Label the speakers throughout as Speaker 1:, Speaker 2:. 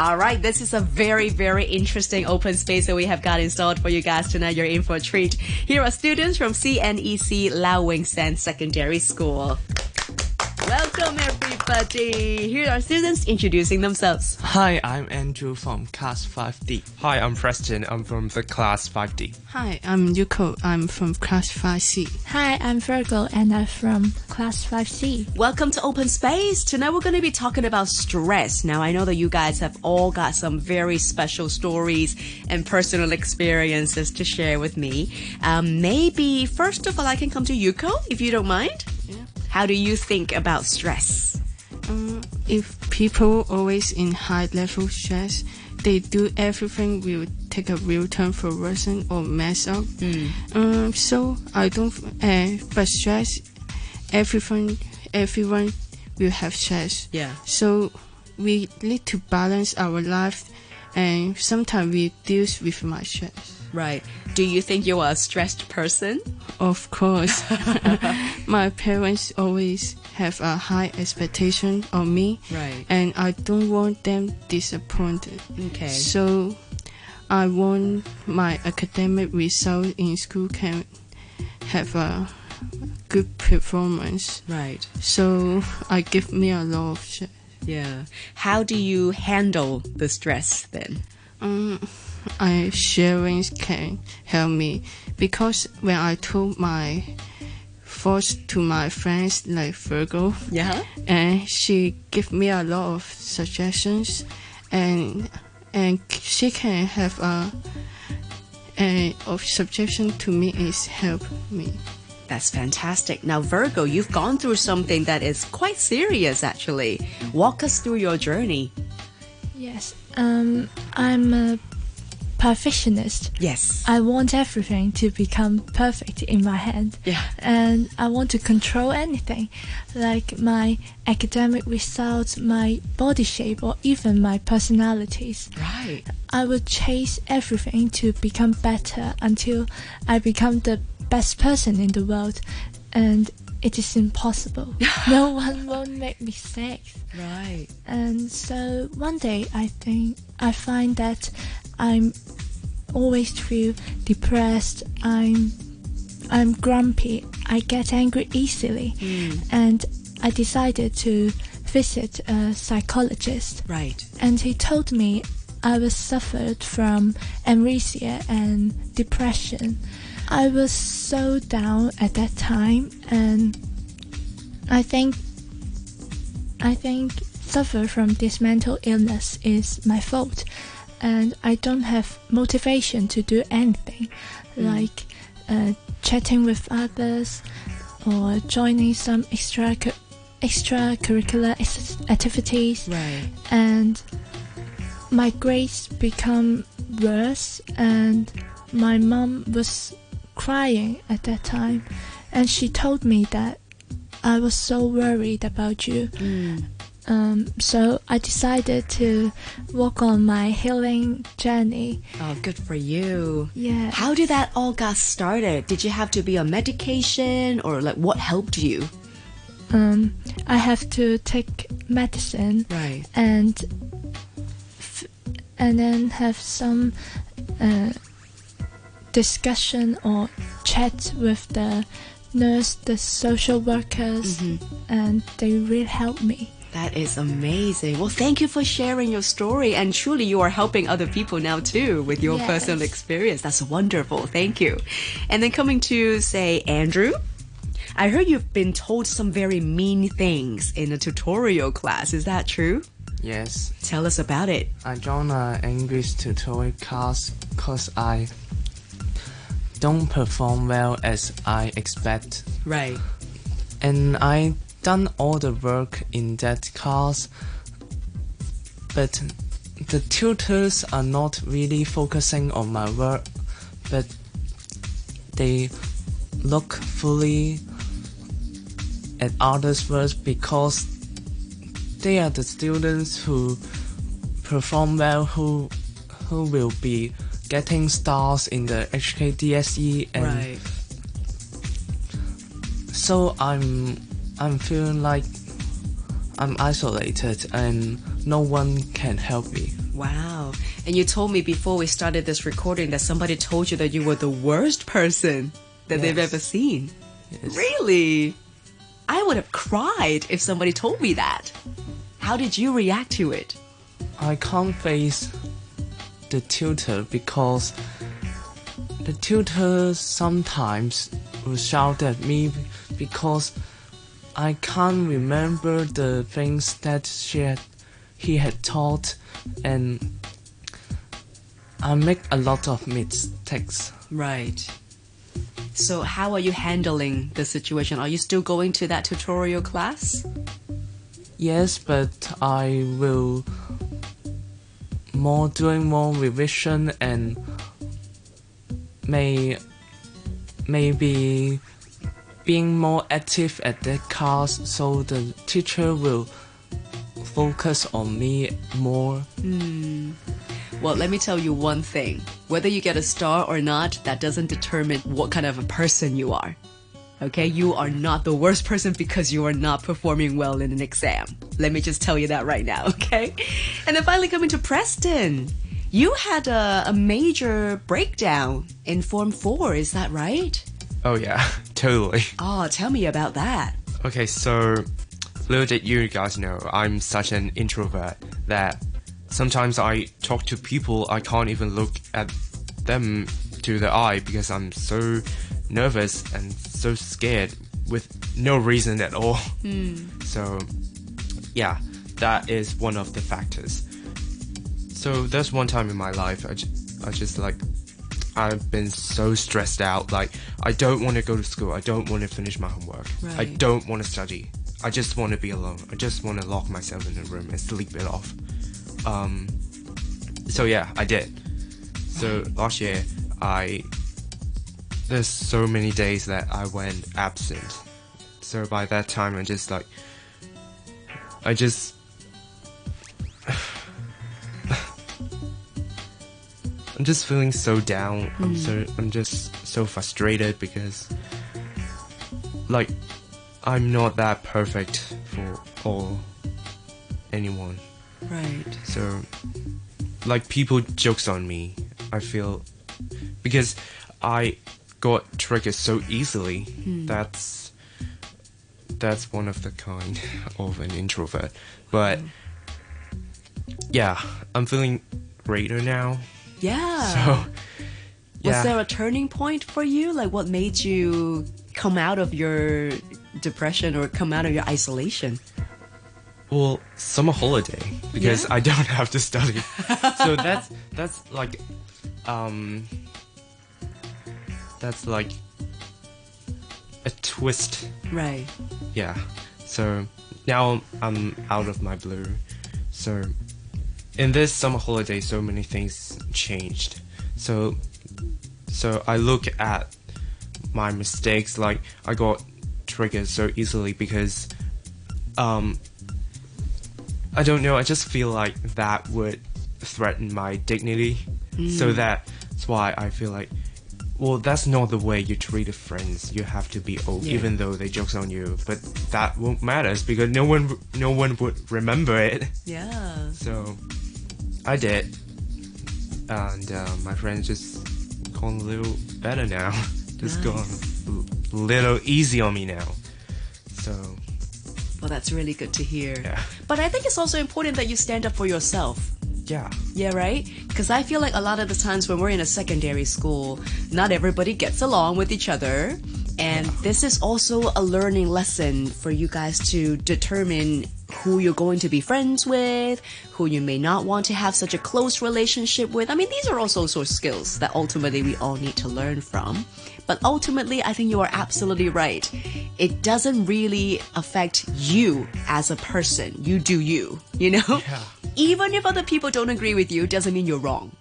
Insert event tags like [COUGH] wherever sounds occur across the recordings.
Speaker 1: All right, this is a very, very interesting open space that we have got installed for you guys tonight. You're in for a treat. Here are students from CNEC Lau Wing Sang Secondary School. Welcome, everybody. Here are students introducing themselves.
Speaker 2: Hi, I'm Andrew from Class 5D.
Speaker 3: Hi, I'm Preston. I'm from the Class 5D.
Speaker 4: Hi, I'm Yuko. I'm from Class 5C.
Speaker 5: Hi, I'm Virgo and I'm from Class 5C.
Speaker 1: Welcome to Open Space. Tonight we're going to be talking about stress. Now, I know that you guys have all got some very special stories and personal experiences to share with me. Um, maybe, first of all, I can come to Yuko, if you don't mind. How do you think about stress?
Speaker 4: Um, if people always in high level stress, they do everything will take a real turn for worsen or mess up. Um, so I don't. Uh, but stress, everyone, everyone will have stress.
Speaker 1: Yeah.
Speaker 4: So we need to balance our life, and sometimes we deal with my stress.
Speaker 1: Right. Do you think you are a stressed person?
Speaker 4: Of course. [LAUGHS] My parents always have a high expectation on me.
Speaker 1: Right.
Speaker 4: And I don't want them disappointed.
Speaker 1: Okay.
Speaker 4: So I want my academic result in school can have a good performance.
Speaker 1: Right.
Speaker 4: So I give me a lot of shit.
Speaker 1: Yeah. How do you handle the stress then?
Speaker 4: Um, I sharing can help me because when I told my thoughts to my friends like Virgo,
Speaker 1: Yeah.
Speaker 4: and she give me a lot of suggestions, and and she can have a a of suggestion to me is help me.
Speaker 1: That's fantastic. Now, Virgo, you've gone through something that is quite serious, actually. Walk us through your journey.
Speaker 5: Yes, um, I'm a perfectionist.
Speaker 1: Yes.
Speaker 5: I want everything to become perfect in my hand.
Speaker 1: Yeah.
Speaker 5: And I want to control anything, like my academic results, my body shape, or even my personalities.
Speaker 1: Right.
Speaker 5: I will chase everything to become better until I become the best person in the world. And it is impossible. [LAUGHS] no one will make mistakes.
Speaker 1: Right.
Speaker 5: And so one day I think I find that I'm always feel depressed. I'm I'm grumpy. I get angry easily. Hmm. And I decided to visit a psychologist
Speaker 1: Right.
Speaker 5: and he told me I was suffered from amnesia and depression. I was so down at that time and I think I think suffer from this mental illness is my fault and I don't have motivation to do anything like uh, chatting with others or joining some extra extracurricular ex- activities
Speaker 1: Right.
Speaker 5: and my grades become worse and my mom was crying at that time and she told me that I was so worried about you. Um, so I decided to walk on my healing journey.
Speaker 1: Oh, good for you.
Speaker 5: Yeah.
Speaker 1: How did that all got started? Did you have to be on medication or like what helped you?
Speaker 5: Um, I have to take medicine
Speaker 1: Right.
Speaker 5: and f- and then have some uh, discussion or chat with the nurse, the social workers, and they really help me.
Speaker 1: That is amazing. Well, thank you for sharing your story. And truly, you are helping other people now too with your
Speaker 5: Yes.
Speaker 1: personal experience. That's wonderful. Thank you. And then coming to, say, Andrew, I heard you've been told some very mean things in a tutorial class. Is that true?
Speaker 2: Yes,
Speaker 1: Tell us about it.
Speaker 2: I joined an uh, English tutorial class because I don't perform well as I expect.
Speaker 1: Right.
Speaker 2: And I done all the work in that class, but the tutors are not really focusing on my work, but they look fully at others' work because they are the students who perform well, who who will be getting stars in the HKDSE, and
Speaker 1: Right.
Speaker 2: so I'm I'm feeling like I'm isolated and no one can help me.
Speaker 1: Wow. And you told me before we started this recording that somebody told you that you were the worst person that they've ever seen.
Speaker 2: Yes.
Speaker 1: Really? I would have cried if somebody told me that. How did you react to it?
Speaker 2: I can't face the tutor because the tutor sometimes will shout at me because I can't remember the things that she had, he had taught and I make a lot of mistakes.
Speaker 1: Right. So, how are you handling the situation? Are you still going to that tutorial class?
Speaker 2: Yes, but I will more doing more revision and may maybe being more active at that class so the teacher will focus on me more. Hmm.
Speaker 1: Well, let me tell you one thing. Whether you get a star or not, that doesn't determine what kind of a person you are. Okay? You are not the worst person because you are not performing well in an exam. Let me just tell you that right now, [LAUGHS] okay? And then finally coming to Preston. You had a, a major breakdown in Form 4, is that right?
Speaker 3: Oh yeah, [LAUGHS] totally. [LAUGHS]
Speaker 1: Oh, tell me about that.
Speaker 3: Okay, so little did you guys know, I'm such an introvert that sometimes I talk to people, I can't even look at them to the eye because I'm so nervous and so scared with no reason at all. Hmm. [LAUGHS] So, yeah, that is one of the factors. So there's one time in my life I, ju- I just like I've been so stressed out. Like I don't want to go to school. I don't want to finish my homework. I don't want to study. I just want to be alone. I just want to lock myself in a room and sleep it off. Um. So yeah, I did. So last year I there's so many days that I went absent. So by that time I just like I just I'm just feeling so down. I'm so mm. I'm just so frustrated because like I'm not that perfect for all anyone.
Speaker 1: Right.
Speaker 3: So like people jokes on me. I feel because I got triggered so easily. Hmm. That's that's one of the kind [LAUGHS] of an introvert. But hmm. yeah, I'm feeling greater now.
Speaker 1: Yeah.
Speaker 3: So
Speaker 1: Was there a turning point for you? Like, what made you come out of your depression or come out of your isolation?
Speaker 3: Well, summer holiday because
Speaker 1: Yeah?
Speaker 3: I don't [LAUGHS] have to study. so [LAUGHS] that's that's like um that's like a twist.
Speaker 1: Right.
Speaker 3: Yeah. So now I'm out of my blue. So in this summer holiday so many things changed. So so I look at my mistakes like I got triggered so easily because um I don't know, I just feel like that would threaten my dignity. So that's why I feel like well, that's not the way you treat your friends. You have to be old,
Speaker 1: Yeah.
Speaker 3: even though they jokes on you. But that won't matter because no one, no one would remember it.
Speaker 1: Yeah.
Speaker 3: So I did, and uh, my friends just gone a little better now. [LAUGHS] just gone a little easy on me now. So
Speaker 1: Well, that's really good to hear.
Speaker 3: Yeah.
Speaker 1: But I think it's also important that you stand up for yourself.
Speaker 3: Yeah,
Speaker 1: Yeah, right? Because I feel like a lot of the times when we're in a secondary school, not everybody gets along with each other. And this is also a learning lesson for you guys to determine who you're going to be friends with, who you may not want to have such a close relationship with. I mean, these are also sort of skills that ultimately we all need to learn from. But ultimately, I think you are absolutely right. It doesn't really affect you as a person. You do you, you know?
Speaker 3: Yeah.
Speaker 1: Even if other people don't agree with you, doesn't mean you're wrong.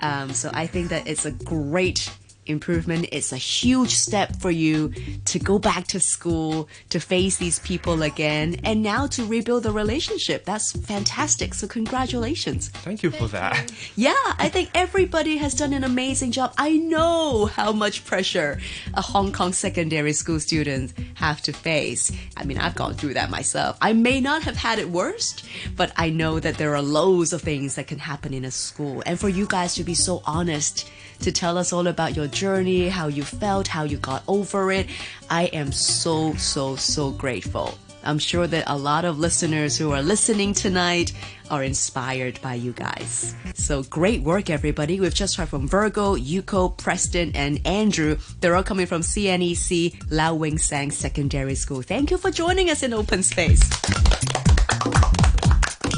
Speaker 1: Um, so I think that it's a great improvement. It's a huge step for you to go back to school, to face these people again, and now to rebuild the relationship. That's fantastic. So congratulations.
Speaker 3: Thank you for that.
Speaker 1: Yeah, I think everybody has done an amazing job. I know how much pressure a Hong Kong secondary school student have to face. I mean, I've gone through that myself. I may not have had it worst, but I know that there are loads of things that can happen in a school. And for you guys to be so honest to tell us all about your journey, how you felt, how you got over it, I am so, so, so grateful. I'm sure that a lot of listeners who are listening tonight are inspired by you guys. So great work, everybody. We've just heard from Virgo, Yuko, Preston, and Andrew. They're all coming from CNEC Lau Wing Sang Secondary School. Thank you for joining us in Open Space.